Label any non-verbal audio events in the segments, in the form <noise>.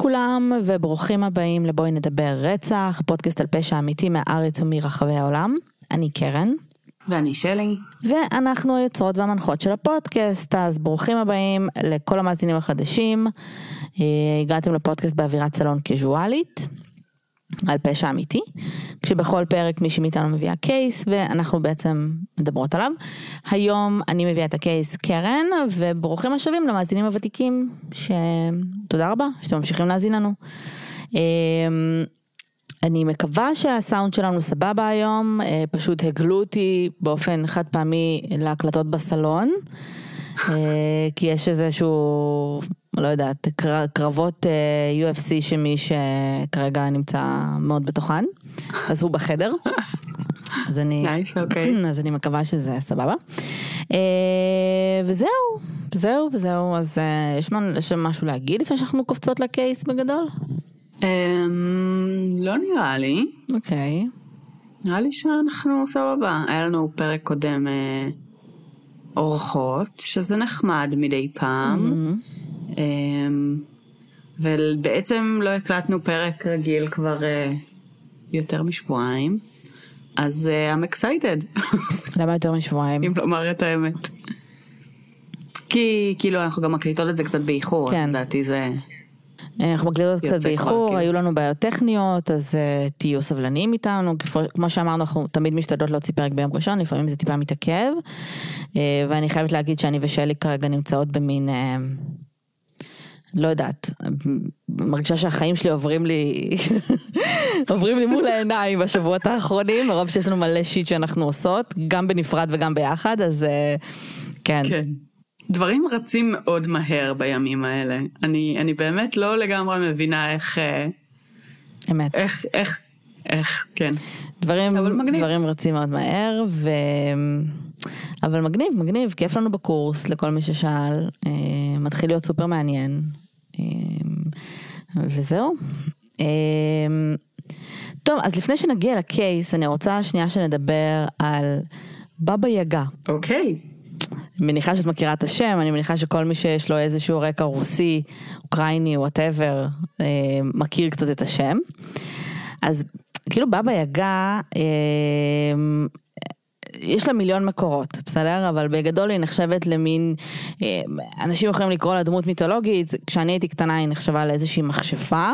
לכולם וברוכים הבאים לבואי נדבר רצח, פודקאסט על פשע אמיתי מהארץ ומרחבי העולם. אני קרן. ואני שלי. ואנחנו היוצרות והמנחות של הפודקאסט, אז ברוכים הבאים לכל המאזינים החדשים. אה, הגעתם לפודקאסט באווירת סלון קזואלית. על פשע אמיתי, כשבכל פרק מישהי מאיתנו מביאה קייס ואנחנו בעצם מדברות עליו. היום אני מביאה את הקייס קרן וברוכים השבים למאזינים הוותיקים שתודה רבה שאתם ממשיכים להאזין לנו. אמ, אני מקווה שהסאונד שלנו סבבה היום, אה, פשוט הגלו אותי באופן חד פעמי להקלטות בסלון. אה, כי יש איזשהו, לא יודעת, קרבות אה, UFC שמי שכרגע נמצא מאוד בתוכן, אז הוא בחדר. אז אני, nice, okay. <clears throat> אז אני מקווה שזה סבבה. אה, וזהו, זהו וזהו, אז יש, יש משהו להגיד לפני שאנחנו קופצות לקייס בגדול? Um, לא נראה לי. אוקיי. Okay. נראה לי שאנחנו סבבה. היה לנו פרק קודם אורחות, שזה נחמד מדי פעם. Mm-hmm. ובעצם לא הקלטנו פרק רגיל כבר uh, יותר משבועיים, אז uh, I'm excited. <laughs> למה יותר משבועיים? אם לומר את האמת. כי כאילו אנחנו גם מקליטות את זה קצת באיחור, כן. לדעתי זה... אנחנו מקליטות קצת באיחור, כן. היו לנו בעיות טכניות, אז uh, תהיו סבלניים איתנו, כמו שאמרנו, אנחנו תמיד משתדלות להוציא פרק ביום ראשון, לפעמים זה טיפה מתעכב, uh, ואני חייבת להגיד שאני ושלי כרגע נמצאות במין, uh, לא יודעת, מרגישה שהחיים שלי עוברים לי, <laughs> עוברים לי מול העיניים בשבועות האחרונים, מרוב שיש לנו מלא שיט שאנחנו עושות, גם בנפרד וגם ביחד, אז uh, כן. כן. דברים רצים מאוד מהר בימים האלה. אני, אני באמת לא לגמרי מבינה איך... אה, אמת. איך, איך, איך, כן. דברים, דברים רצים מאוד מהר, ו... אבל מגניב, מגניב, כיף לנו בקורס לכל מי ששאל, אה, מתחיל להיות סופר מעניין, אה, וזהו. טוב, אז לפני שנגיע לקייס, אני רוצה שנייה שנדבר על בבא יגה. אוקיי. Okay. מניחה שאת מכירה את השם, אני מניחה שכל מי שיש לו איזשהו רקע רוסי, אוקראיני, וואטאבר, אה, מכיר קצת את השם. אז כאילו בבא יגה, אה, יש לה מיליון מקורות, בסדר? אבל בגדול היא נחשבת למין, אה, אנשים יכולים לקרוא לה דמות מיתולוגית, כשאני הייתי קטנה היא נחשבה לאיזושהי מכשפה.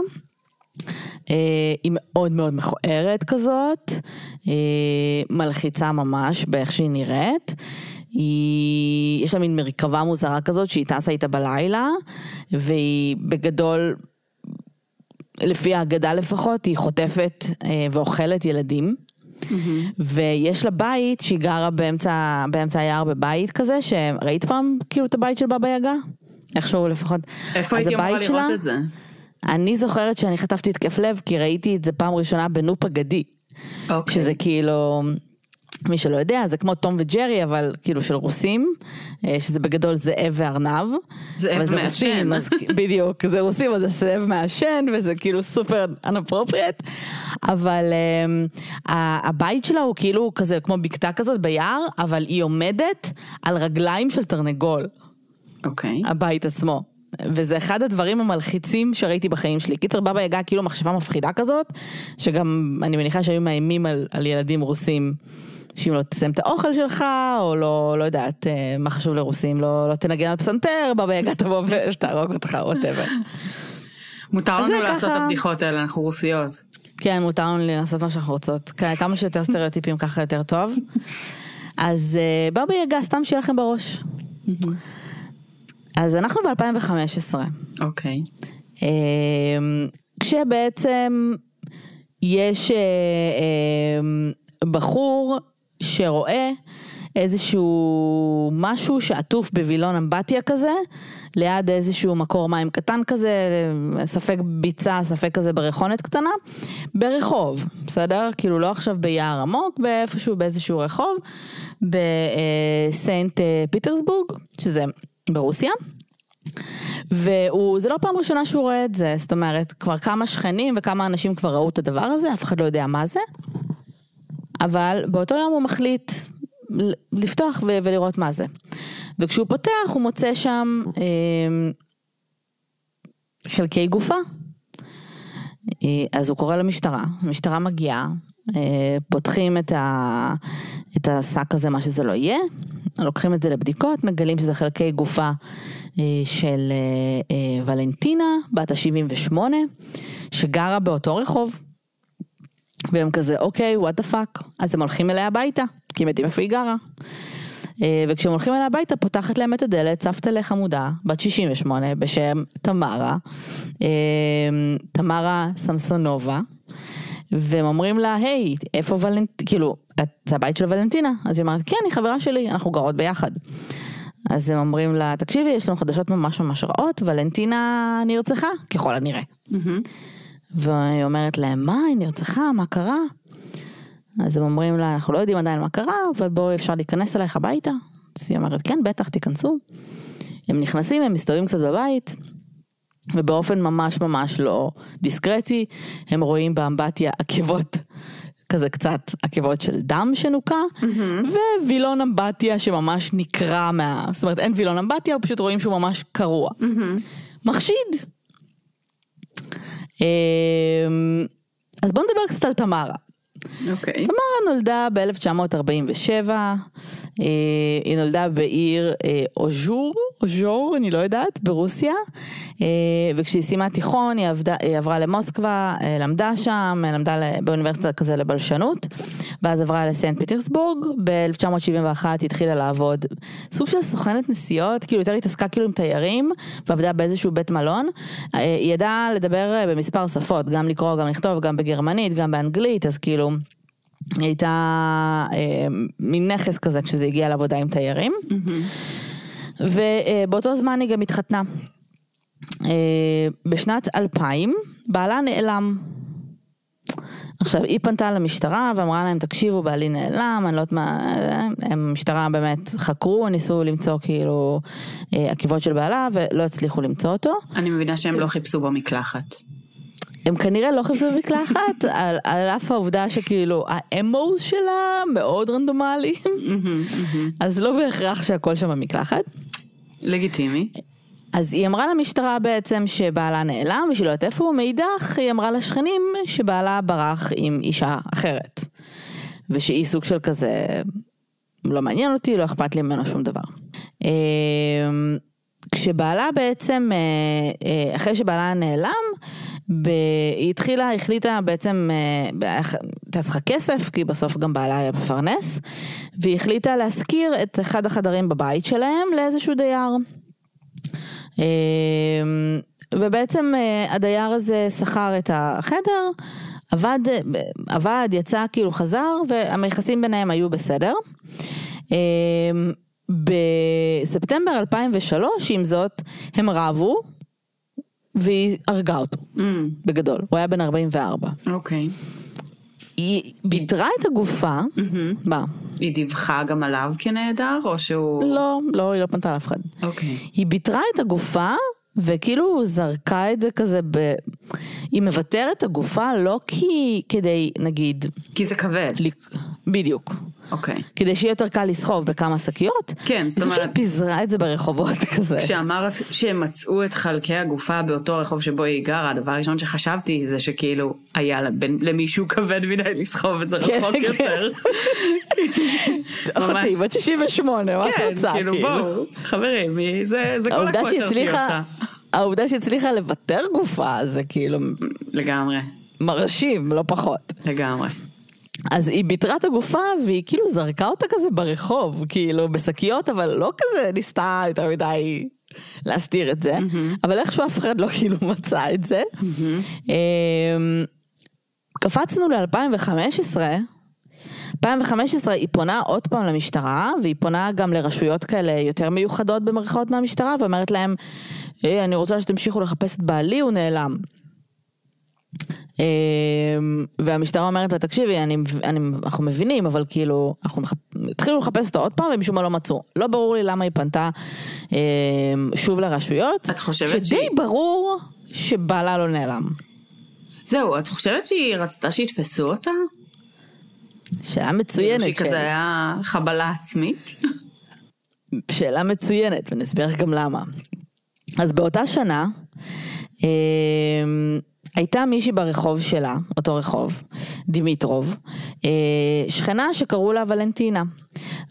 היא מאוד מאוד מכוערת כזאת, מלחיצה ממש באיך שהיא נראית. היא, יש לה מין מרכבה מוזרה כזאת שהיא טסה איתה בלילה, והיא בגדול, לפי ההגדה לפחות, היא חוטפת אה, ואוכלת ילדים. Mm-hmm. ויש לה בית שהיא גרה באמצע, באמצע היער בבית כזה, שראית פעם כאילו את הבית של בבא יגה? איכשהו לפחות. איפה הייתי אמורה לראות שלה, את זה? אני זוכרת שאני חטפתי התקף לב כי ראיתי את זה פעם ראשונה בנופ אגדי. אוקיי. שזה כאילו, מי שלא יודע, זה כמו תום וג'רי, אבל כאילו של רוסים, אה, שזה בגדול זאב וארנב. זאב מעשן. אז, <laughs> בדיוק, זה רוסים, אז זה זאב מעשן, וזה כאילו סופר אנפרופריאט. אבל um, הבית שלה הוא כאילו כזה, כמו בקתה כזאת ביער, אבל היא עומדת על רגליים של תרנגול. אוקיי. Okay. הבית עצמו. וזה אחד הדברים המלחיצים שראיתי בחיים שלי. קיצר בבא יגע כאילו מחשבה מפחידה כזאת, שגם אני מניחה שהיו מאיימים על, על ילדים רוסים. שאם לא תסיים את האוכל שלך, או לא, לא יודעת, אה, מה חשוב לרוסים, לא, לא תנגן על פסנתר, בבא יגע תבוא ותהרוג אותך, ווטאבר. מותר לנו לעשות את הבדיחות האלה, אנחנו רוסיות. כן, מותר לנו לעשות מה שאנחנו רוצות. כמה שיותר סטריאוטיפים ככה יותר טוב. אז אה, בבא יגע, סתם שיהיה לכם בראש. אז אנחנו ב-2015. אוקיי. אמ, כשבעצם יש אה, בחור שרואה איזשהו משהו שעטוף בווילון אמבטיה כזה, ליד איזשהו מקור מים קטן כזה, ספק ביצה, ספק כזה ברכונת קטנה, ברחוב, בסדר? כאילו לא עכשיו ביער עמוק, באיפשהו באיזשהו רחוב, בסיינט אה, פיטרסבורג, שזה ברוסיה. וזה לא פעם ראשונה שהוא רואה את זה, זאת אומרת, כבר כמה שכנים וכמה אנשים כבר ראו את הדבר הזה, אף אחד לא יודע מה זה. אבל באותו יום הוא מחליט לפתוח ו- ולראות מה זה. וכשהוא פותח הוא מוצא שם אה, חלקי גופה. אה, אז הוא קורא למשטרה, המשטרה מגיעה, אה, פותחים את, ה, את השק הזה, מה שזה לא יהיה, לוקחים את זה לבדיקות, מגלים שזה חלקי גופה אה, של אה, אה, ולנטינה, בת ה-78, שגרה באותו רחוב. והם כזה, אוקיי, what the fuck. אז הם הולכים אליה הביתה, כי הם יודעים איפה היא גרה. אה, וכשהם הולכים אליה הביתה, פותחת להם את הדלת, סבתא חמודה, בת 68, בשם תמרה, אה, תמרה סמסונובה, והם אומרים לה, היי, איפה ולנטינה, כאילו, זה הבית של ולנטינה? אז היא אומרת, כן, היא חברה שלי, אנחנו גרות ביחד. אז הם אומרים לה, תקשיבי, יש לנו חדשות ממש ממש רעות, ולנטינה נרצחה, ככל הנראה. והיא אומרת להם, מה, היא נרצחה, מה קרה? אז הם אומרים לה, אנחנו לא יודעים עדיין מה קרה, אבל בואי אפשר להיכנס אלייך הביתה. אז היא אומרת, כן, בטח, תיכנסו. הם נכנסים, הם מסתובבים קצת בבית, ובאופן ממש ממש לא דיסקרטי, הם רואים באמבטיה עקבות, כזה קצת עקבות של דם שנוקה, ווילון אמבטיה שממש נקרע מה... זאת אומרת, אין וילון אמבטיה, פשוט רואים שהוא ממש קרוע. מחשיד. אמ, אז בואו נדבר קצת על תמרה. אוקיי. תמרה נולדה ב-1947, היא נולדה בעיר אה, אוז'ור, אוז'ור, אני לא יודעת, ברוסיה, אה, וכשהיא סיימה תיכון היא, עבדה, היא עברה למוסקבה, אה, למדה שם, אה, למדה באוניברסיטה כזה לבלשנות, ואז עברה לסנט פטרסבורג, ב-1971 היא התחילה לעבוד, סוג של סוכנת נסיעות, כאילו יותר התעסקה כאילו עם תיירים, ועבדה באיזשהו בית מלון, אה, היא ידעה לדבר אה, במספר שפות, גם לקרוא, גם לכתוב, גם בגרמנית, גם באנגלית, אז כאילו... היא הייתה אה, מין נכס כזה כשזה הגיע לעבודה עם תיירים. ובאותו זמן היא גם התחתנה. אה, בשנת 2000 בעלה נעלם. עכשיו היא פנתה למשטרה ואמרה להם תקשיבו בעלי נעלם, אני לא יודעת מה, אה, המשטרה באמת חקרו, ניסו למצוא כאילו אה, עקבות של בעלה ולא הצליחו למצוא אותו. אני מבינה שהם לא חיפשו במקלחת. הם כנראה לא חיפשו במקלחת, על, על אף העובדה שכאילו האמורס שלה מאוד רנדומליים, אז לא בהכרח שהכל שם במקלחת. לגיטימי. אז היא אמרה למשטרה בעצם שבעלה נעלם ושהיא לא יודעת איפה הוא, מאידך היא אמרה לשכנים שבעלה ברח עם אישה אחרת. ושהיא סוג של כזה, לא מעניין אותי, לא אכפת לי ממנו שום דבר. אמ, כשבעלה בעצם, אה, אה, אחרי שבעלה נעלם, ב... היא התחילה, החליטה בעצם, אה, הייתה צריכה כסף, כי בסוף גם בעלה היה מפרנס, והיא החליטה להשכיר את אחד החדרים בבית שלהם לאיזשהו דייר. אמ, ובעצם אה, הדייר הזה שכר את החדר, עבד, עבד, יצא, כאילו חזר, והיחסים ביניהם היו בסדר. אמ, בספטמבר 2003, עם זאת, הם רבו, והיא הרגה אותו, Mm, בגדול. הוא היה בן 44. אוקיי. היא ביטרה את הגופה, מה? היא דיווחה גם עליו כנעדר, או שהוא... לא, לא, היא לא פנתה לאף אחד. אוקיי. היא ביטרה את הגופה וכאילו זרקה את זה כזה ב... היא מוותרת את הגופה לא כי כדי נגיד, כי זה כבד. לק- בדיוק, אוקיי. כדי שיהיה יותר קל לסחוב בכמה שקיות, כן, זאת היא פשוט אומרת- פיזרה את זה ברחובות <laughs> כזה. כשאמרת שהם מצאו את חלקי הגופה באותו רחוב שבו היא גרה, הדבר הראשון שחשבתי זה שכאילו היה לבן- למישהו כבד מדי לסחוב את זה כן, רחוק כן. יותר. אחותי בת 68, מה את כן, רוצה? כאילו בואו, חברים, זה זה כל הכושר שהיא עושה. העובדה שהצליחה לוותר גופה זה כאילו לגמרי, מרשים, לא פחות. לגמרי. אז היא ביטרה את הגופה והיא כאילו זרקה אותה כזה ברחוב, כאילו בשקיות, אבל לא כזה ניסתה יותר מדי להסתיר את זה, אבל איכשהו אף אחד לא כאילו מצא את זה. אמ, קפצנו ל-2015, 2015 היא פונה עוד פעם למשטרה, והיא פונה גם לרשויות כאלה יותר מיוחדות במרכאות מהמשטרה, ואומרת להם, "היי, אני רוצה שתמשיכו לחפש את בעלי, הוא נעלם. אמ, והמשטרה אומרת לה, תקשיבי, אני, אני, אנחנו מבינים, אבל כאילו, אנחנו מח... התחילו לחפש אותו עוד פעם ומשום מה לא מצאו. לא ברור לי למה היא פנתה אמ, שוב לרשויות. את חושבת שדי שהיא- ברור שבעלה לא נעלם. זהו, את חושבת שהיא רצתה שיתפסו אותה? שאלה מצוינת. שהיא. כזה היה חבלה עצמית? שאלה מצוינת, ונסביר גם למה. אז באותה שנה, אה, הייתה מישהי ברחוב שלה, אותו רחוב, דימיטרוב, אה, שכנה שקראו לה ולנטינה.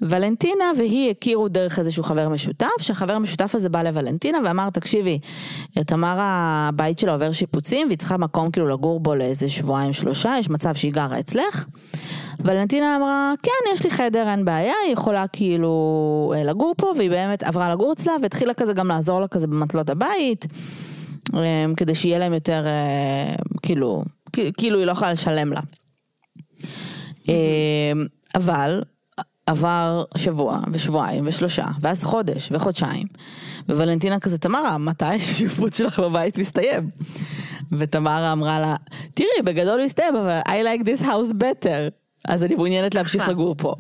ולנטינה והיא הכירו דרך איזשהו חבר משותף, שהחבר המשותף הזה בא לוולנטינה ואמר, תקשיבי, תמר הבית שלה עובר שיפוצים והיא צריכה מקום כאילו לגור בו לאיזה שבועיים שלושה, יש מצב שהיא גרה אצלך. ולנטינה אמרה, כן, יש לי חדר, אין בעיה, היא יכולה כאילו אה, לגור פה, והיא באמת עברה לגור אצלה והתחילה כזה גם לעזור לה כזה במטלות הבית. אמ, כדי שיהיה להם יותר, אה, כאילו, כאילו היא לא יכולה לשלם לה. אמ, אבל עבר שבוע ושבועיים ושלושה, ואז חודש וחודשיים. וולנטינה כזה, תמרה, מתי השיפוט שלך בבית מסתיים? ותמרה אמרה לה, תראי, בגדול הוא הסתיים, אבל I like this house better. אז אני מעוניינת להמשיך לגור פה.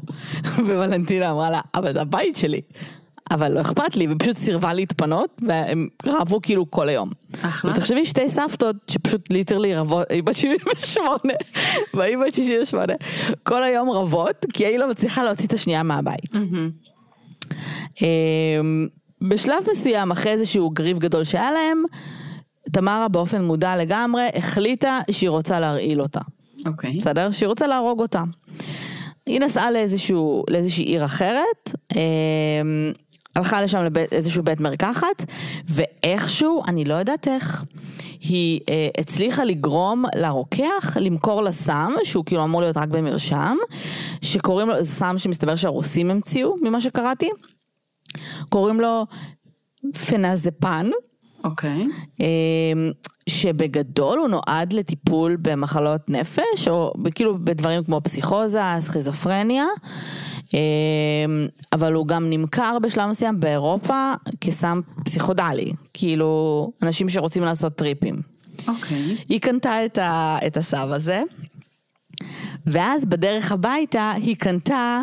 וולנטינה אמרה לה, אבל זה הבית שלי. אבל לא אכפת לי, ופשוט סירבה להתפנות, והם רבו כאילו כל היום. אחלה. ותחשבי שתי סבתות שפשוט ליטרלי רבות, היא בת 78, והיא בת 68, כל היום רבות, כי היא לא מצליחה להוציא את השנייה מהבית. אמ, בשלב מסוים, אחרי איזשהו גריב גדול שהיה להם, תמרה באופן מודע לגמרי החליטה שהיא רוצה להרעיל אותה. אוקיי. Okay. בסדר? שהיא רוצה להרוג אותה. היא נסעה לאיזשהו, לאיזושהי עיר אחרת, אמ, הלכה לשם לאיזשהו בית מרקחת, ואיכשהו, אני לא יודעת איך, היא אה, הצליחה לגרום לרוקח למכור לה סם, שהוא כאילו אמור להיות רק במרשם, שקוראים לו, זה סם שמסתבר שהרוסים המציאו, ממה שקראתי, קוראים לו פנזפן. אוקיי. Okay. אה, שבגדול הוא נועד לטיפול במחלות נפש, או כאילו בדברים כמו פסיכוזה, סכיזופרניה. אמ, אבל הוא גם נמכר בשלב מסוים באירופה כסם פסיכודלי, כאילו אנשים שרוצים לעשות טריפים. אוקיי. היא קנתה את, ה, את הסב הזה, ואז בדרך הביתה היא קנתה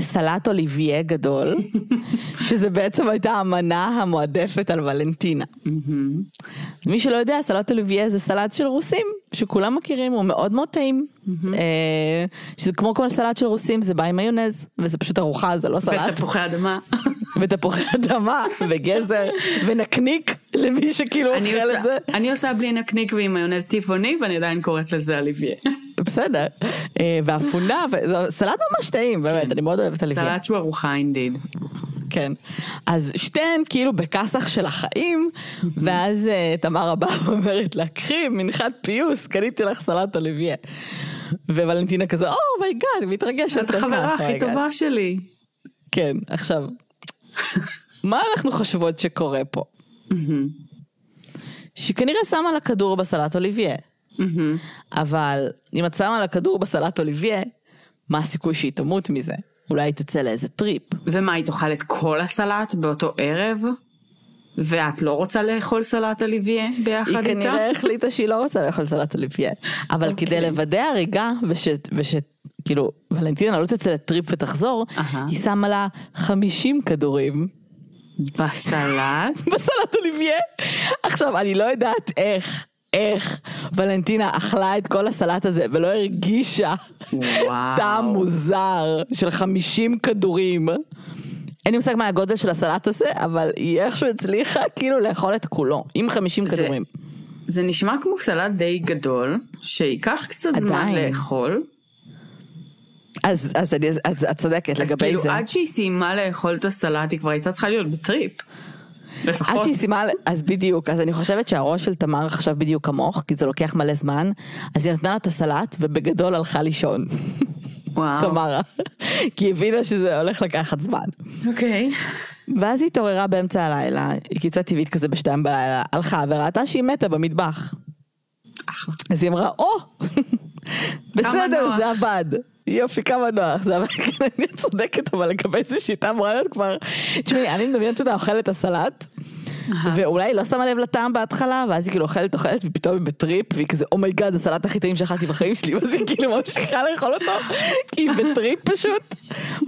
סלט אוליביה גדול, <laughs> שזה בעצם הייתה המנה המועדפת על ולנטינה. מי שלא יודע, סלט אוליביה זה סלט של רוסים, שכולם מכירים, הוא מאוד מאוד טעים. אה, שזה כמו כל סלט של רוסים, זה בא עם מיונז, וזה פשוט ארוחה, זה לא סלט. ותפוחי אדמה. <laughs> ותפוחי אדמה, וגזר, ונקניק, למי שכאילו אוכל את זה. אני עושה בלי נקניק ועם מיונז טבעוני, ואני עדיין קוראת לזה אוליביה. בסדר. אה, ואפונה, סלט ממש טעים, באמת, כן. אני מאוד אוהבת אוליביה. סלט שהוא ארוחה indeed. כן. אז שתיהן כאילו בכסח של החיים, ואז uh, תמר הבאה אומרת לה, קחי מנחת פיוס, קניתי לך סלט אוליביה. וולנטינה כזה, oh my God, היא מתרגשת. את החברה הכי טובה שלי. כן, עכשיו, מה אנחנו חושבות שקורה פה? שכנראה שמה לה כדור בסלט אוליביה. אבל אם את שמה לה כדור בסלט אוליביה, מה הסיכוי שהיא תמות מזה? אולי היא תצא לאיזה טריפ. ומה, היא תאכל את כל הסלט באותו ערב? ואת לא רוצה לאכול סלט אוליביה ביחד איתה? היא כנראה החליטה שהיא לא רוצה לאכול סלט אוליביה. אבל okay. כדי אוקיי. לוודא הריגה, וש... וש... כאילו, ולנטינה לא תצא לטריפ ותחזור, uh-huh. היא שמה לה 50 כדורים. בסלט? <laughs> בסלט אוליביה. עכשיו, אני לא יודעת איך. איך ולנטינה אכלה את כל הסלט הזה ולא הרגישה טעם מוזר של 50 כדורים. אין לי מושג מה הגודל של הסלט הזה, אבל היא איכשהו הצליחה כאילו לאכול את כולו, עם 50 זה, כדורים. זה נשמע כמו סלט די גדול, שייקח קצת עדיין. זמן לאכול. אז, אז, אני, אז את צודקת לגבי כאילו, זה. אז כאילו עד שהיא סיימה לאכול את הסלט, היא כבר הייתה צריכה להיות בטריפ. לפחות. עד שהיא סיימה, אז בדיוק, אז אני חושבת שהראש של תמר עכשיו בדיוק כמוך, כי זה לוקח מלא זמן, אז היא נתנה לה את הסלט, ובגדול הלכה לישון. וואו. תמרה. <laughs> כי היא הבינה שזה הולך לקחת זמן. אוקיי. ואז היא התעוררה באמצע הלילה, היא קיצה טבעית כזה בשתיים בלילה, הלכה וראתה שהיא מתה במטבח. אחלה. אז היא אמרה, או, <laughs> בסדר, זה עבד. יופי, כמה נוח, זה אבל <laughs> אני צודקת, אבל לגבי זה שיטה אמורה להיות כבר, תשמעי, אני מדמיינת אותה אוכלת את הסלט, ואולי היא לא שמה לב לטעם בהתחלה, ואז היא כאילו אוכלת אוכלת, ופתאום היא בטריפ, והיא כזה, oh my God, oh הסלט הכי טעים שאכלתי בחיים שלי, <laughs> ואז היא כאילו ממשיכה לאכול אותו, כי היא בטריפ פשוט,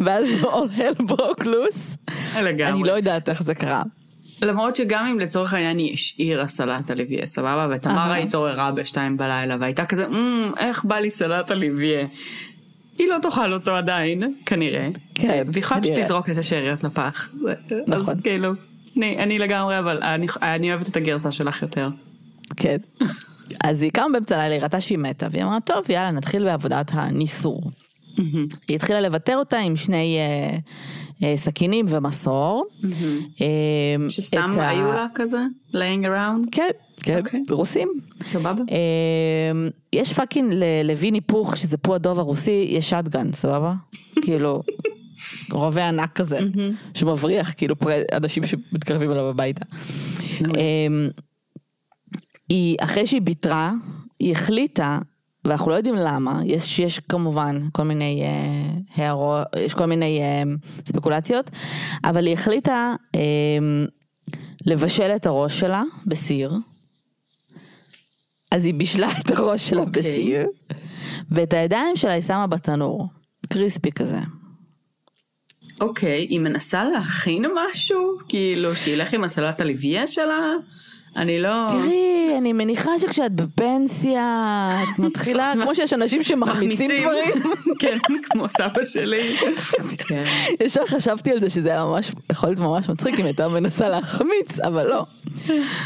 ואז all hell broke loose. לגמרי. אני לא יודעת איך זה קרה. למרות שגם אם לצורך העניין היא השאירה סלט אוליביה, סבבה? ותמרה התעוררה בשתיים בלילה והייתה כזה, איך בא לי סלט אוליביה? היא לא תאכל אותו עדיין, כנראה. כן, והיא יכולה פשוט לזרוק את השאריות לפח. נכון. אז כאילו, אני, אני לגמרי, אבל אני, אני אוהבת את הגרסה שלך יותר. כן. אז היא קמה באמצע הלילה, היא ראתה שהיא מתה, והיא אמרה, טוב, יאללה, נתחיל בעבודת הניסור. היא התחילה לוותר אותה עם שני אה, אה, סכינים ומסור. אה, שסתם את ה- היו לה כזה? laying around? כן, כן, אוקיי. רוסים. סבבה. אה, יש fucking ויני פוך, שזה פו הדוב הרוסי, יש shotgun, סבבה? <laughs> כאילו, רובה ענק כזה, שמבריח כאילו אנשים שמתקרבים אליו הביתה. אה, היא, אחרי שהיא ביתרה, היא החליטה, ואנחנו לא יודעים למה, יש, יש כמובן כל מיני אה, הערות, יש כל מיני אה, ספקולציות, אבל היא החליטה אה, לבשל את הראש שלה בסיר. אז היא בישלה את הראש שלה אוקיי. בסיר, ואת הידיים שלה היא שמה בתנור, קריספי כזה. אוקיי, היא מנסה להכין משהו? כאילו, שילך עם הסלט הליביה שלה? אני לא... תראי, אני מניחה שכשאת בפנסיה, את <laughs> מתחילה, <laughs> כמו שיש אנשים שמחמיצים דברים. <laughs> כן, כמו סבא שלי. כן. ישר חשבתי על זה שזה היה ממש, יכול להיות ממש מצחיק אם הייתה מנסה להחמיץ, אבל לא.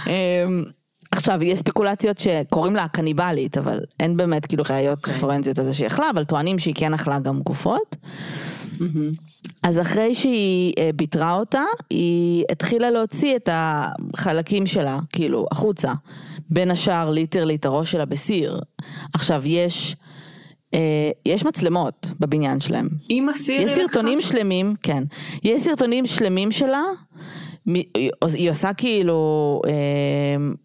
אמ, עכשיו, יש ספקולציות שקוראים לה קניבלית, אבל אין באמת כאילו ראיות אוקיי. פורנזיות על זה שהיא אכלה, אבל טוענים שהיא כן אכלה גם גופות. אז אחרי שהיא אה, ביטרה אותה, היא התחילה להוציא את החלקים שלה, כאילו, החוצה. בין השאר ליטרלי את הראש שלה בסיר. עכשיו, יש, אה, יש מצלמות בבניין שלהם. עם הסיר יש סרטונים לקחה? שלמים, כן. יש סרטונים שלמים שלה, היא עושה כאילו אה,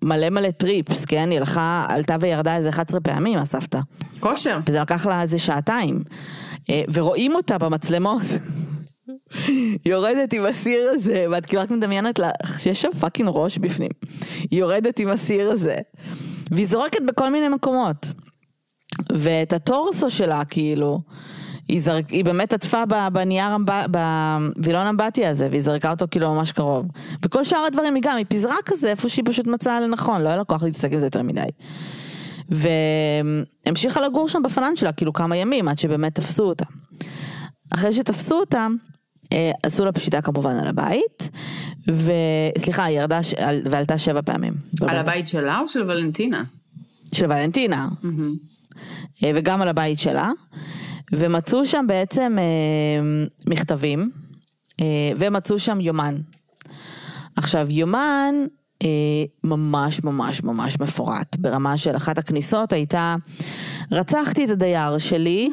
מלא מלא trips, כן? היא הלכה, עלתה וירדה איזה 11 פעמים, הסבתא. כושר. וזה לקח לה איזה שעתיים. אה, ורואים אותה במצלמות. <laughs> יורדת עם הסיר הזה, ואת כאילו רק מדמיינת לה שיש שם fucking ראש בפנים. היא יורדת עם הסיר הזה, והיא זורקת בכל מיני מקומות. ואת הטורסו שלה, כאילו, היא, זרק, היא באמת עטפה בנייר, בווילון אמבטיה הזה, והיא זרקה אותו כאילו ממש קרוב. וכל שאר הדברים היא גם, היא פיזרה כזה איפה שהיא פשוט מצאה לנכון, לא היה לה כוח להתעסק עם זה יותר מדי. והמשיכה לגור שם בפנן שלה כאילו כמה ימים עד שבאמת תפסו אותה. אחרי שתפסו אותה, אה, עשו לה פשיטה כמובן על הבית, וסליחה, היא ירדה ש... על- ועלתה שבע פעמים. על בבית. הבית שלה או של ולנטינה? של ולנטינה, אה, וגם על הבית שלה, ומצאו שם בעצם אה, מכתבים, אה, ומצאו שם יומן. עכשיו, יומן ממש ממש ממש מפורט, ברמה של אחת הכניסות הייתה, רצחתי את הדייר שלי,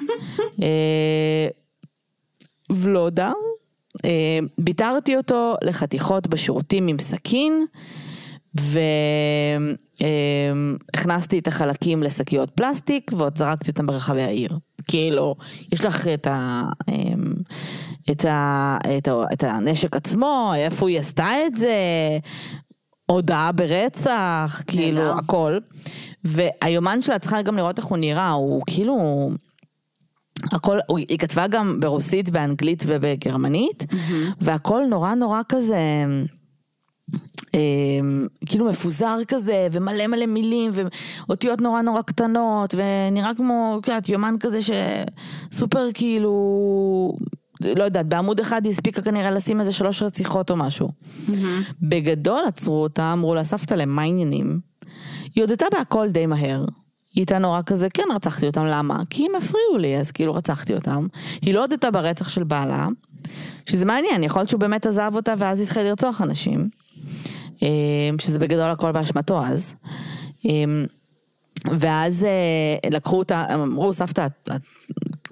אה, ולודה, אה, ביטרתי אותו לחתיכות בשירותים עם סכין, והכנסתי את החלקים לשקיות פלסטיק ועוד זרקתי אותם ברחבי העיר. כאילו, יש לך את ה... אמ, את, ה, את, ה, את הנשק עצמו, איפה היא עשתה את זה, הודעה ברצח, כאילו, נהדר. הכל. והיומן שלה, צריכה גם לראות איך הוא נראה, הוא כאילו... הכל, היא כתבה גם ברוסית, באנגלית ובגרמנית, והכל נורא נורא כזה, אמ, כאילו מפוזר כזה, ומלא מלא מילים, ואותיות נורא נורא קטנות, ונראה כמו, את יודעת, יומן כזה שסופר כאילו, לא יודעת, בעמוד אחד היא הספיקה כנראה לשים איזה שלוש רציחות או משהו. בגדול עצרו אותה, אמרו לה, סבתא למה העניינים? היא הודתה בהכל די מהר. היא הייתה נורא כזה, כן רצחתי אותם, למה? כי הם הפריעו לי, אז כאילו רצחתי אותם. היא לא הודתה ברצח של בעלה, שזה מעניין, יכול להיות שהוא באמת עזב אותה ואז התחיל לרצוח אנשים. אה, שזה בגדול הכל באשמתו אז. אה, ואז אה, לקחו אותה, אמרו, סבתא, את-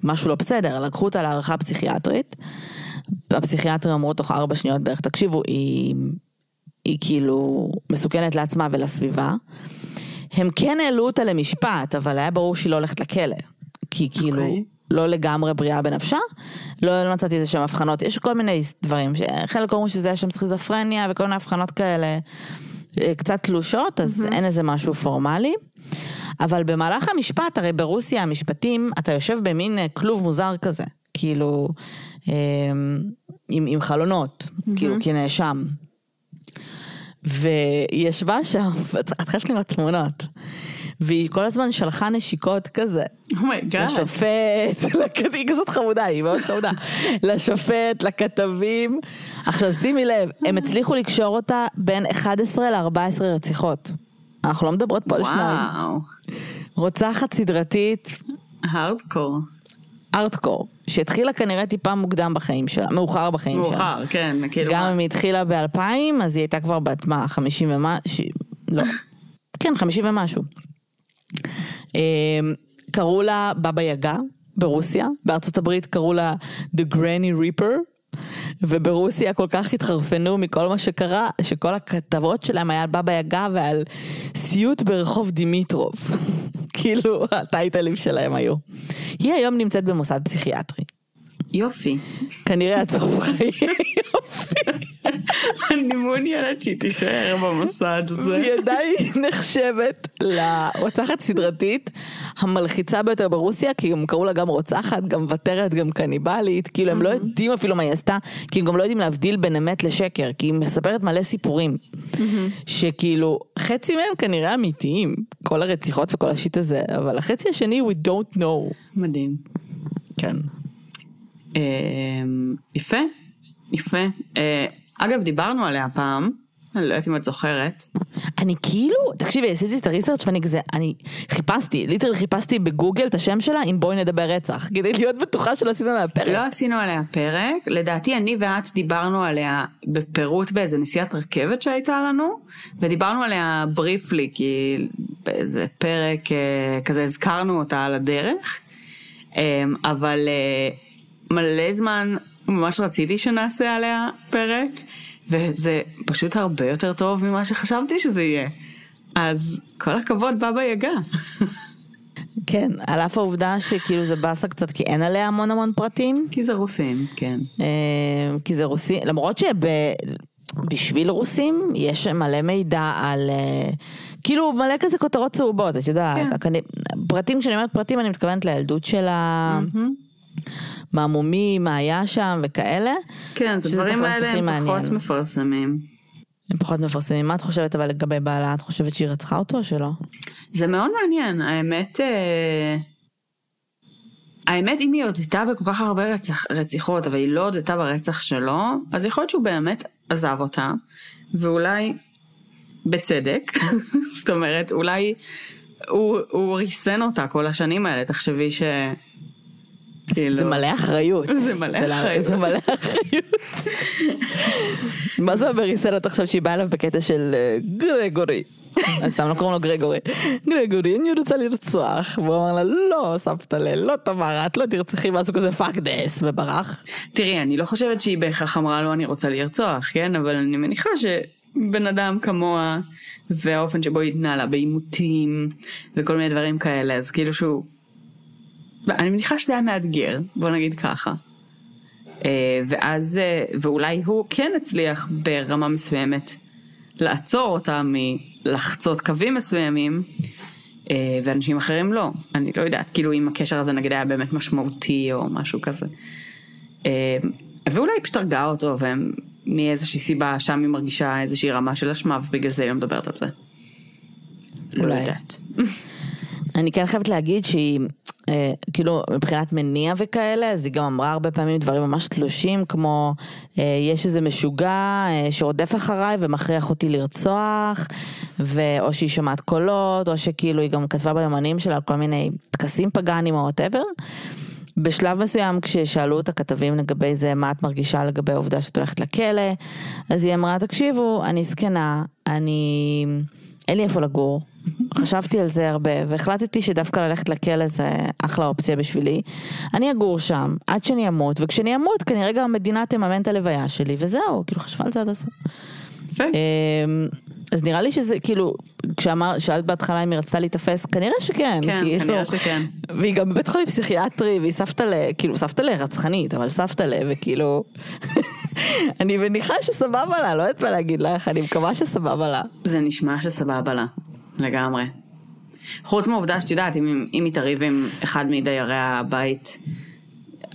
משהו לא בסדר, לקחו אותה להערכה פסיכיאטרית. הפסיכיאטרים אמרו תוך ארבע שניות בערך, תקשיבו, היא, היא כאילו מסוכנת לעצמה ולסביבה. הם כן העלו אותה למשפט, אבל היה ברור שהיא לא הולכת לכלא. כי כאילו, אוקיי. לא לגמרי בריאה בנפשה, לא, לא מצאתי איזה שהם הבחנות, יש כל מיני דברים, חלק אומרים שזה היה שם סכיזופרניה וכל מיני הבחנות כאלה אה, קצת תלושות, אז אין איזה משהו פורמלי. אבל במהלך המשפט, הרי ברוסיה המשפטים, אתה יושב במין אה, כלוב מוזר כזה, כאילו, אה, עם, עם חלונות, כאילו כנאשם. והיא ישבה שם, את חייבת לראות תמונות, והיא כל הזמן שלחה נשיקות כזה. oh my God. לשופט, <laughs> לכת- היא כזאת חמודה, היא ממש חמודה. לשופט, לכתבים. עכשיו שימי לב, הם הצליחו לקשור אותה בין 11 ל-14 רציחות. אנחנו לא מדברות פה על שניים. וואו, רוצחת סדרתית הארדקור. ארטקור, שהתחילה כנראה טיפה מוקדם בחיים שלה, מאוחר בחיים שלה. מאוחר, כן, כאילו... גם מה- אם היא התחילה ב-2000, אז היא הייתה כבר בת מה, 50 ומשהו, לא, <laughs> כן, 50 ומשהו. אמ, קראו לה בבא יגה ברוסיה, בארצות הברית קראו לה The Granny Reaper, וברוסיה כל כך התחרפנו מכל מה שקרה, שכל הכתבות שלהם היה על בבא יגה ועל סיוט ברחוב דימיטרוב. <laughs> כאילו, הטייטלים שלהם היו. היא היום נמצאת במוסד פסיכיאטרי. יופי. כנראה עד סוף <laughs> חיי. אני מעוניינת שהיא תישאר במוסד הזה. והיא עדיין נחשבת לרוצחת סדרתית המלחיצה ביותר ברוסיה, כי הם קראו לה גם רוצחת, גם מוותרת, גם קניבלית, כאילו הם לא יודעים אפילו מה היא עשתה, כי הם גם לא יודעים להבדיל בין אמת לשקר, כי היא מספרת מלא סיפורים, שכאילו חצי מהם כנראה אמיתיים, כל הרציחות וכל השיט הזה, אבל החצי השני we don't know. מדהים. כן. אמ, יפה, יפה. אה, אגב, דיברנו עליה פעם, אני לא יודעת אם את זוכרת. אני כאילו, תקשיבי, עשיתי את הריסרצ' ואני כזה, אני חיפשתי, ליטרלי חיפשתי בגוגל את השם שלה עם בואי נדבר רצח, כדי להיות בטוחה שלא עשינו עליה פרק. לא עשינו עליה פרק, לדעתי אני ואת דיברנו עליה בפירוט באיזה נסיעת רכבת שהייתה לנו, ודיברנו עליה בריפלי, כי באיזה פרק אה, כזה הזכרנו אותה על הדרך, אה, אבל אה, מלא זמן ממש רציתי שנעשה עליה פרק, וזה פשוט הרבה יותר טוב ממה שחשבתי שזה יהיה. אז כל הכבוד בבא יגה. כן, על אף העובדה שכאילו זה באסה קצת, כי אין עליה המון המון פרטים, כי זה רוסים, כן. אה, כי זה רוסי, למרות שבשביל רוסים יש מלא מידע על, אה, כאילו מלא כזה כותרות צהובות, את יודעת, כן. פרטים, כשאני אומרת פרטים אני מתכוונת לילדות שלה, מה מומי, מה היה שם וכאלה. כן, את הדברים האלה הם מעניין. פחות מפרסמים. הם פחות מפרסמים. מה את חושבת אבל לגבי בעלה? את חושבת שהיא רצחה אותו או שלא? זה מאוד מעניין, האמת, אה, האמת אם היא הודתה בכל כך הרבה רצח, רציחות, אבל היא לא הודתה ברצח שלו, אז יכול להיות שהוא באמת עזב אותה, ואולי בצדק, <laughs> זאת אומרת, אולי הוא, הוא ריסן אותה כל השנים האלה, תחשבי ש... כאילו... זה מלא אחריות. זה מלא אחריות. זה מלא אחריות. מה זה אומר ריסן אותך עכשיו שהיא באה אליו בקטע של אה, גרגורי. אז סתם לא קוראים לו גרגורי. גרגורי, אני רוצה לרצוח. והוא אמר לה, לא, סבתא לא תמרה, את לא תרצחי, ואז הוא כזה fuck this, וברח. תראי, אני לא חושבת שהיא בהכרח אמרה לו אני רוצה לרצוח, כן? אבל אני מניחה שבן אדם כמוה, והאופן שבו היא התנהלה בעימותים, וכל מיני דברים כאלה, אז כאילו שהוא... אני מניחה שזה היה מאתגר, בוא נגיד ככה. אה, ואז, אה, ואולי הוא כן הצליח ברמה מסוימת לעצור אותה מלחצות קווים מסוימים, אה, ואנשים אחרים לא. אני לא יודעת, כאילו אם הקשר הזה נגיד היה באמת משמעותי או משהו כזה. ואולי היא פשוט הרגה אותו, ומאיזושהי סיבה שם היא מרגישה איזושהי רמה של אשמה, ובגלל זה היא לא מדברת על זה. לא אולי. יודעת. <laughs> אני כן חייבת להגיד שהיא, כאילו, מבחינת מניע וכאלה, אז היא גם אמרה הרבה פעמים דברים ממש תלושים, כמו, אה, יש איזה משוגע אה, שרודף אחריי ומכריח אותי לרצוח, ואו שהיא שומעת קולות, או שכאילו היא גם כתבה ביומנים שלה על כל מיני טקסים פגאנים או וואטאבר. בשלב מסוים כששאלו את הכתבים לגבי זה, מה את מרגישה לגבי העובדה שאת הולכת לכלא, אז היא אמרה, תקשיבו, אני זקנה, אני... אין לי איפה לגור. חשבתי על זה הרבה, והחלטתי שדווקא ללכת לכלא זה אחלה אופציה בשבילי. אני אגור שם עד שאני אמות, וכשאני אמות כנראה גם המדינה תממן את הלוויה שלי, וזהו, כאילו חשבה על זה עד הסוף. יפה. אמ, אז נראה לי שזה כאילו, כשאמר, שאלת בהתחלה אם היא רצתה להיתפס, כנראה שכן. כן, יש כנראה שכן. והיא גם בבית חולים פסיכיאטרי, והיא סבתא ל... כאילו, סבתא לרצחנית, אבל סבתא ל... וכאילו... <laughs> אני מניחה שסבבה לה, לא יודעת מה להגיד לך, אני מקווה שסבבה לה. זה נשמע שסבבה לה, לגמרי. חוץ מהעובדה שאת יודעת, אם, אם היא תריב עם אחד מדיירי הבית,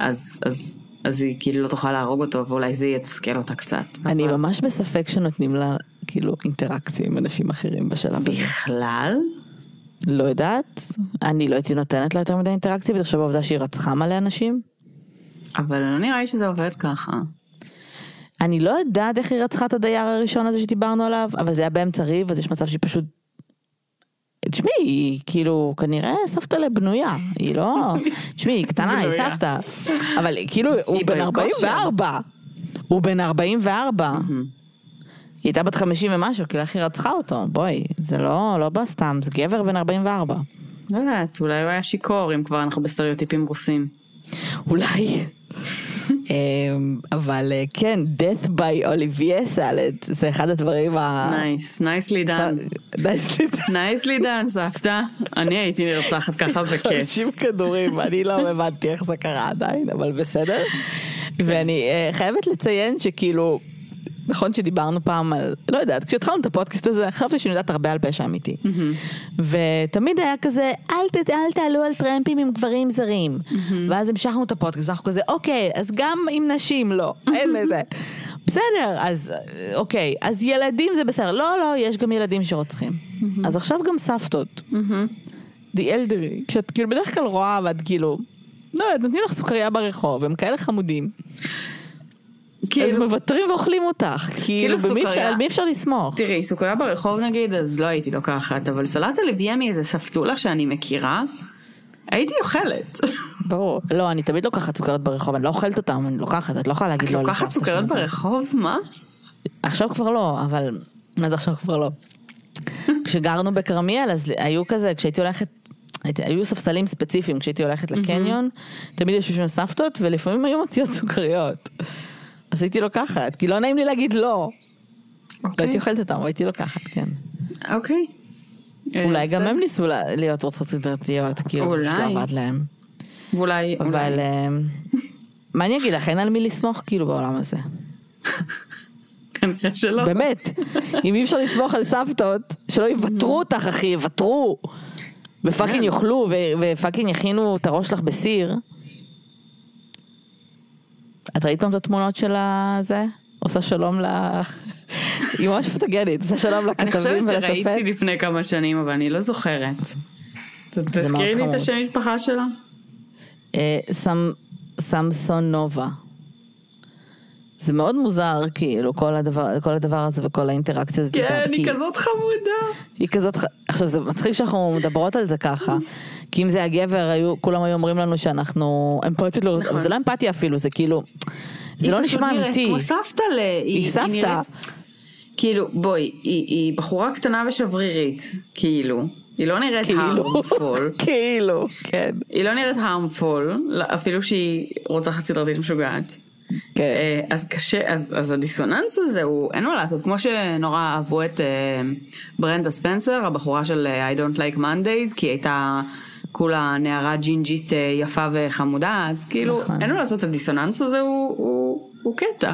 אז, אז, אז היא כאילו לא תוכל להרוג אותו, ואולי זה יתסכל אותה קצת. אני אבל ממש בספק שנותנים לה, כאילו, אינטראקציה עם אנשים אחרים בשלב הזה. בכלל? לא יודעת, אני לא הייתי נותנת לה יותר מדי אינטראקציה, ותחשוב העובדה שהיא רצחה מלא אנשים. אבל לא נראה לי שזה עובד ככה. אני לא יודעת איך היא רצחה את הדייר הראשון הזה שדיברנו עליו, אבל זה היה באמצע ריב, אז יש מצב שהיא פשוט תשמעי, היא כאילו, כנראה סבתא לבנויה, היא לא... <laughs> תשמעי, היא קטנה, היא. סבתא. אבל כאילו, הוא בן בכושר. 44. הוא בן 44. היא הייתה בת 50 ומשהו, כאילו איך היא רצחה אותו? בואי, זה לא, לא בא סתם, זה גבר בן 44. לא יודעת, אולי הוא היה שיכור, אם כבר אנחנו בסטריאוטיפים רוסים. אולי. אמ, אבל אה, כן, death by Olivier salad, זה אחד הדברים ה... nice, nicely done. nicely done, סבתא. אני הייתי נרצחת ככה <laughs> בכיף. 50 כדורים, אני לא הבנתי איך זה קרה עדיין, אבל בסדר. ואני אה, חייבת לציין שכאילו, נכון שדיברנו פעם על, לא יודעת, כשהתחלנו את הפודקאסט הזה, חשבתי שאני יודעת הרבה על פשע אמיתי. ותמיד היה כזה, אל, ת, אל תעלו על טרמפים עם גברים זרים. ואז המשכנו את הפודקאסט, אנחנו כזה, אוקיי, אז גם עם נשים לא, אין לזה. בסדר, אז אוקיי, אז ילדים זה בסדר. לא, לא, יש גם ילדים שרוצחים. אז עכשיו גם סבתות. The elderly, כשאת כאילו בדרך כלל רואה ואת כאילו, לא נותנים לך סוכריה ברחוב, הם כאלה חמודים. אז כאילו, מוותרים ואוכלים אותך, כאילו, במי אפשר- סוכריה- על מי אפשר לסמוך? תראי, סוכריה ברחוב נגיד, אז לא הייתי לוקחת, אבל סלט אוליביה מאיזה ספטולה שאני מכירה, הייתי אוכלת. <laughs> ברור. לא, אני תמיד לוקחת סוכריות ברחוב, אני לא אוכלת אותם, אני לוקחת, את לא יכולה להגיד את לא לוקחת לסבתא סוכריות שלי. ברחוב? מה? עכשיו כבר לא, אבל... מה זה עכשיו כבר לא? <laughs> כשגרנו בכרמיאל, אז היו כזה, כשהייתי הולכת... היו ספסלים ספציפיים כשהייתי הולכת לקניון, תמיד ישבו שם סבתות ולפעמים היו מוציאות סוכריות. אז הייתי לוקחת, כי לא נעים לי להגיד לא. לא אוקיי. הייתי אוכלת אותם, הייתי לוקחת, כן. אוקיי. אולי גם בסדר. הם ניסו לה- להיות רוצות סדרתיות, כאילו זה פשוט אולי. לא עבד להם. ואולי, אבל אולי. אה, מה אני אגיד לך, אין על מי לסמוך כאילו בעולם הזה. כנראה שלא. באמת, אם אי אפשר לסמוך על סבתות, שלא יוותרו אותך אחי, יוותרו. ו fucking כן. יאכלו ו fucking יכינו את הראש שלך בסיר. את ראית פעם את התמונות של הזה? עושה שלום ל... היא ממש פוטוגנית, עושה שלום אני לכתבים חושבת ולשופט. שראיתי לפני כמה שנים, אבל אני לא זוכרת. תזכירי לי את. השם משפחה שלה. אה, סם- סמסונובה. זה מאוד מוזר, כאילו, כל הדבר, כל הדבר הזה וכל האינטראקציה הזאת. כן, היא כזאת חמודה. היא כזאת, עכשיו זה מצחיק שאנחנו מדברות על זה ככה, כי אם זה הגבר, היו, כולם היו אומרים לנו שאנחנו אמפתיות, לא, אבל זה לא אמפתיה אפילו, זה כאילו, זה לא היא פשוט נשמע נראית אמיתי. כמו סבתא ל... היא סבתא. נראית- כאילו, בואי, היא, היא בחורה קטנה ושברירית, כאילו. היא לא נראית כאילו, הרמפול. <laughs> כאילו, כן. היא לא נראית הרמפול, אפילו שהיא רוצחת סדרתית משוגעת. כן. אה, אז קשה, אז, אז הדיסוננס הזה הוא, אין מה לעשות, כמו שנורא אהבו את אה, ברנדה ספנסר, הבחורה של אה, I don't like Mondays, כי היא הייתה כולה נערה ג'ינג'ית אה, יפה וחמודה, אז כאילו, נכון. אין מה לעשות, הדיסוננס הזה הוא, הוא, הוא קטע.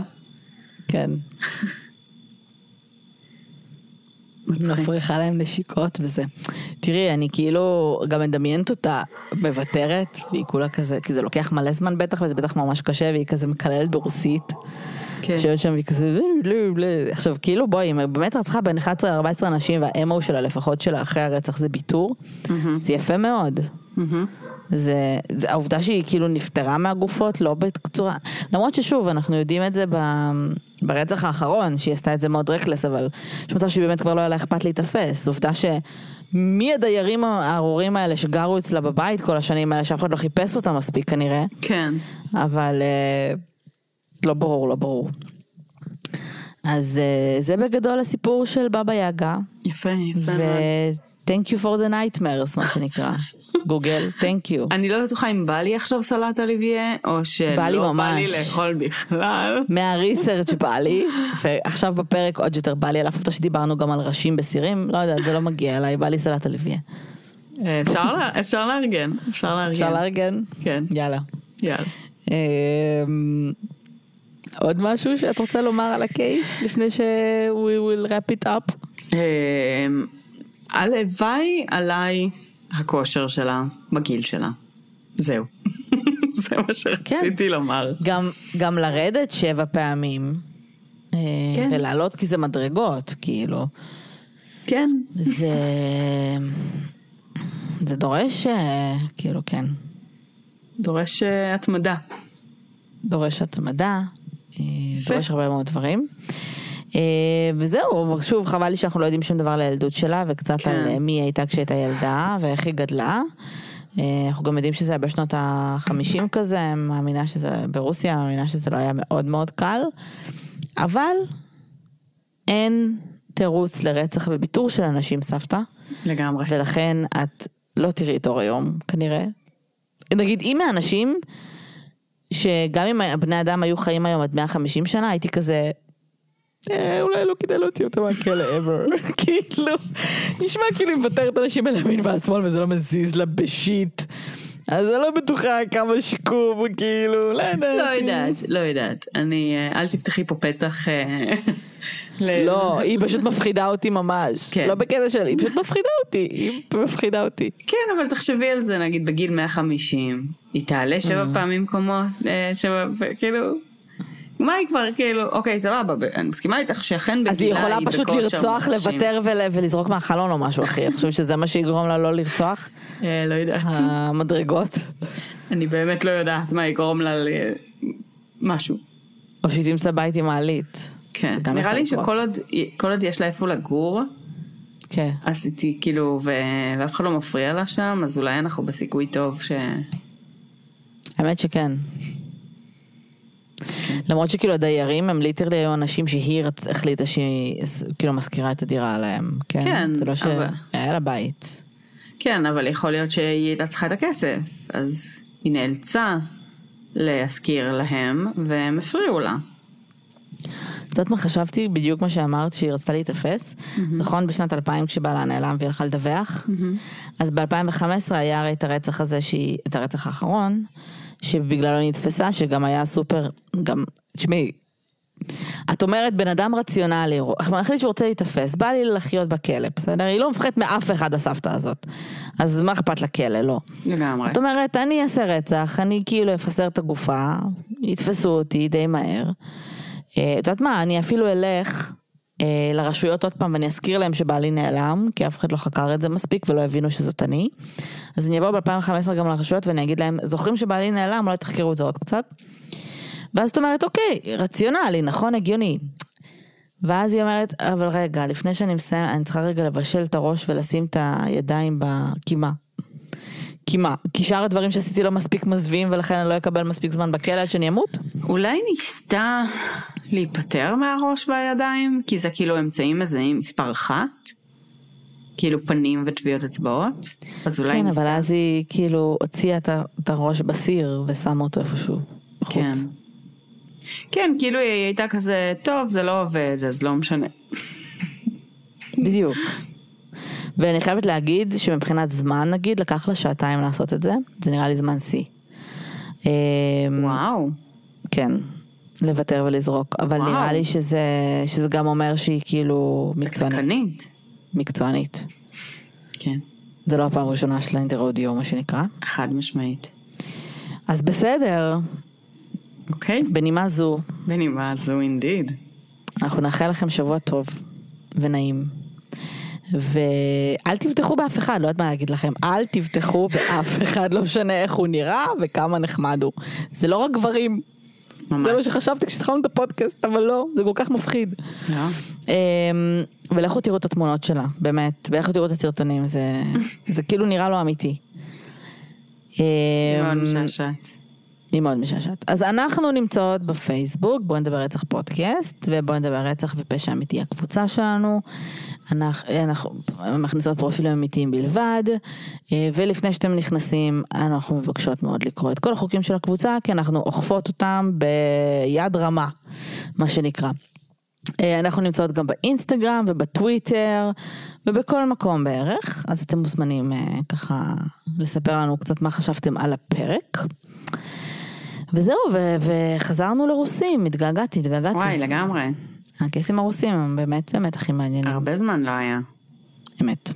כן. מפריחה להם נשיקות וזה. תראי, אני כאילו גם מדמיינת אותה מוותרת, והיא כולה כזה, כי זה לוקח מלא זמן בטח, וזה בטח ממש קשה, והיא כזה מקללת ברוסית. כן. שיושבת שם והיא כזה, "לא, לא, לא." עכשיו כאילו בואי, אם באמת רצחה בין 11-14 אנשים והאמו שלה לפחות שלה אחרי הרצח זה ביטור, זה יפה מאוד. זה, זה העובדה שהיא כאילו נפטרה מהגופות, לא בצורה, למרות ששוב, אנחנו יודעים את זה ב, ברצח האחרון, שהיא עשתה את זה מאוד רקלס, אבל יש מצב שבאמת כבר לא היה לה אכפת להיתפס. עובדה שמי הדיירים הארורים האלה שגרו אצלה בבית כל השנים האלה, שאף אחד לא חיפש אותה מספיק כנראה, כן. אבל אה, לא ברור, לא ברור. אז אה, זה בגדול הסיפור של בבא יגה, יפה, יפה מאוד. ו-thank you for the nightmares, מה שנקרא. <laughs> גוגל, thank you. אני לא בטוחה אם בא לי עכשיו סלט אוליביה, או שלא בא לי בא לי. לאכול בכלל. <laughs> מהריסרצ' בא לי, ועכשיו בפרק עוד יותר בא לי, על אף שדיברנו גם על ראשים בסירים, לא יודעת, זה לא מגיע אליי, בא לי סלט הלוויה. אה, אפשר אפשר לארגן, אפשר לארגן. אפשר לארגן? כן, יאללה. יאללה. אמ, עוד משהו שאת רוצה לומר על הקייס, לפני ש- we will wrap it up? אה, הלוואי עליי הכושר שלה בגיל שלה. זהו. <laughs> זה מה שרציתי לומר. גם, גם לרדת שבע פעמים, אה, כן. ולעלות כי זה מדרגות, כאילו. כן. זה... זה דורש, אה, כאילו, כן. דורש אה, התמדה. דורש התמדה, דורש הרבה מאוד דברים. אה, וזהו, שוב, חבל לי שאנחנו לא יודעים שום דבר על הילדות שלה, וקצת כן. על אה, מי היא הייתה כשהייתה ילדה, ואיך היא גדלה. אה, אנחנו גם יודעים שזה היה בשנות ה-50 כזה, מאמינה שזה, ברוסיה, מאמינה שזה לא היה מאוד מאוד קל, אבל אין תירוץ לרצח וביטור של אנשים, סבתא, לגמרי. ולכן את לא תראי את אור היום, כנראה. נגיד, אם האנשים, שגם אם בני אדם היו חיים היום עד 150 שנה, הייתי כזה, אה, אולי לא כדאי להוציא אותם מהכלא ever, <laughs> כאילו, נשמע כאילו היא מוותרת אנשים על ימין ועל שמאל וזה לא מזיז לה בשיט. אז אני לא בטוחה כמה שיקום, כאילו, לא יודעת. לא יודעת, לא יודעת. אני, אה, אל תפתחי פה פתח. אה, לא, היא פשוט מפחידה אותי ממש. כן. לא בקטע של, היא פשוט מפחידה אותי, היא מפחידה אותי. כן, אבל תחשבי על זה, נגיד בגיל 150, היא תעלה שבע Mm. פעמים קומות, אה, שבע, כאילו, מה היא כבר, כאילו, אוקיי, סבבה, אני מסכימה איתך שאכן בגילה אז היא יכולה פשוט בכושר לרצוח. לוותר ול- ולזרוק מהחלון או משהו אחי. את חושבת שזה מה שיגרום לה לא לרצוח? אה, לא יודעת. המדרגות? אני באמת לא יודעת מה יגרום לה ל... משהו. או שהיא תמצא בית עם מעלית. כן, נראה לי. שכל עוד, יש לה איפה לגור, כן. אז היא כאילו. ואף אחד לא מפריע לה שם, אז אולי אנחנו בסיכוי טוב ש... האמת שכן. למרות שכאילו הדיירים הם ליטרלי היו אנשים שהיא. החליטה שהיא כאילו משכירה את הדירה עליהם. כן. כן, זה לא אבל- שהיה לה בית. כן, אבל יכול להיות שהיא הייתה צריכה את הכסף, אז היא נאלצה להשכיר להם, והם הפריעו לה. את יודעת מה חשבתי? בדיוק מה שאמרת, שהיא רצתה להיתפס. נכון, בשנת 2000 כשבעלה נעלם והיא הלכה לדווח? אז ב-2015 היה הרי את הרצח הזה, שהיא, את הרצח האחרון, שבגללו היא נתפסה, שגם היה סופר, גם, תשמעי, את אומרת בן אדם רציונלי, הוא החליט שהוא רוצה להיתפס, בא לי לחיות בכלא, בסדר? היא לא מפחדת מאף אחד הסבתא הזאת. אז מה אכפת לכלא? לא. לגמרי. את אומרת, אני אעשה רצח, אני כאילו אפסר את הגופה, יתפסו אותי די מהר. אה, את יודעת מה, אני אפילו אלך לרשויות עוד פעם ואני אזכיר להם שבעלי נעלם, כי אף אחד לא חקר את זה מספיק ולא הבינו שזאת אני. אז אני אבוא ב-2015 גם לרשויות ואני אגיד להם, זוכרים שבעלי נעלם, אולי תחקרו את זה עוד קצת. ואז את אומרת, אוקיי, רציונלי, נכון, הגיוני. ואז היא אומרת, אבל רגע, לפני שאני מסיים, אני צריכה רגע לבשל את הראש ולשים את הידיים בקימה. כי מה? כי שאר הדברים שעשיתי לא מספיק מזוויעים ולכן אני לא אקבל מספיק זמן בכלא עד שאני אמות? אולי ניסתה להיפטר מהראש והידיים, כי זה כאילו אמצעים מזהים מספר אחת? כאילו פנים וטביעות אצבעות? אז אולי כן. אבל אז היא כאילו הוציאה את הראש בסיר ושמה אותו איפשהו בחוץ. כן. כן, כאילו היא הייתה כזה, טוב, זה לא עובד, אז לא משנה. בדיוק. ואני חייבת להגיד שמבחינת זמן נגיד, לקח לה שעתיים לעשות את זה, זה נראה לי זמן שיא. אמ, וואו. כן, לוותר ולזרוק, אבל וואו. נראה לי שזה, שזה גם אומר שהיא כאילו מקצוענית. דקדקנית. מקצוענית. כן, זה לא הפעם הראשונה שלה אינטרודיו, מה שנקרא. חד משמעית. אז בסדר, אוקיי. בנימה זו, בנימה זו אינדיד. אנחנו נאחל לכם שבוע טוב ונעים. ואל תבטחו באף אחד, לא יודעת מה להגיד לכם, אל תבטחו באף אחד, לא משנה איך הוא נראה וכמה נחמד הוא. זה לא רק גברים, ממש. זה מה שחשבתי כשהתחלנו את הפודקאסט, אבל לא, זה כל כך מפחיד. לא? אמ, ולכו תראו את התמונות שלה, באמת, ולכו תראו את הסרטונים, זה, זה כאילו נראה לא אמיתי. מאוד אמ, משעשעת. היא מאוד משעשעת. אז אנחנו נמצאות בפייסבוק, בואו נדבר רצח פודקאסט, ובואו נדבר רצח ופשע אמיתי הקבוצה שלנו. אנחנו, אנחנו מכניסות פרופילים אמיתיים בלבד, אה, ולפני שאתם נכנסים, אנחנו מבקשות מאוד לקרוא את כל החוקים של הקבוצה, כי אנחנו אוכפות אותם ביד רמה, מה שנקרא. אה, אנחנו נמצאות גם באינסטגרם ובטוויטר ובכל מקום בערך, אז אתם מוזמנים אה, ככה לספר לנו קצת מה חשבתם על הפרק. וזהו, ו- וחזרנו לרוסים, התגעגעתי, התגעגעתי. וואי, לגמרי. הקייסים הרוסים הם באמת באמת הכי מעניינים, הרבה זמן לא היה. אמת.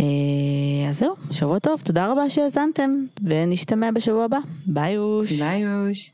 אה, אז זהו, שבוע טוב, תודה רבה שהאזנתם, ונשתמע בשבוע הבא. ביי אוש. ביי יוש.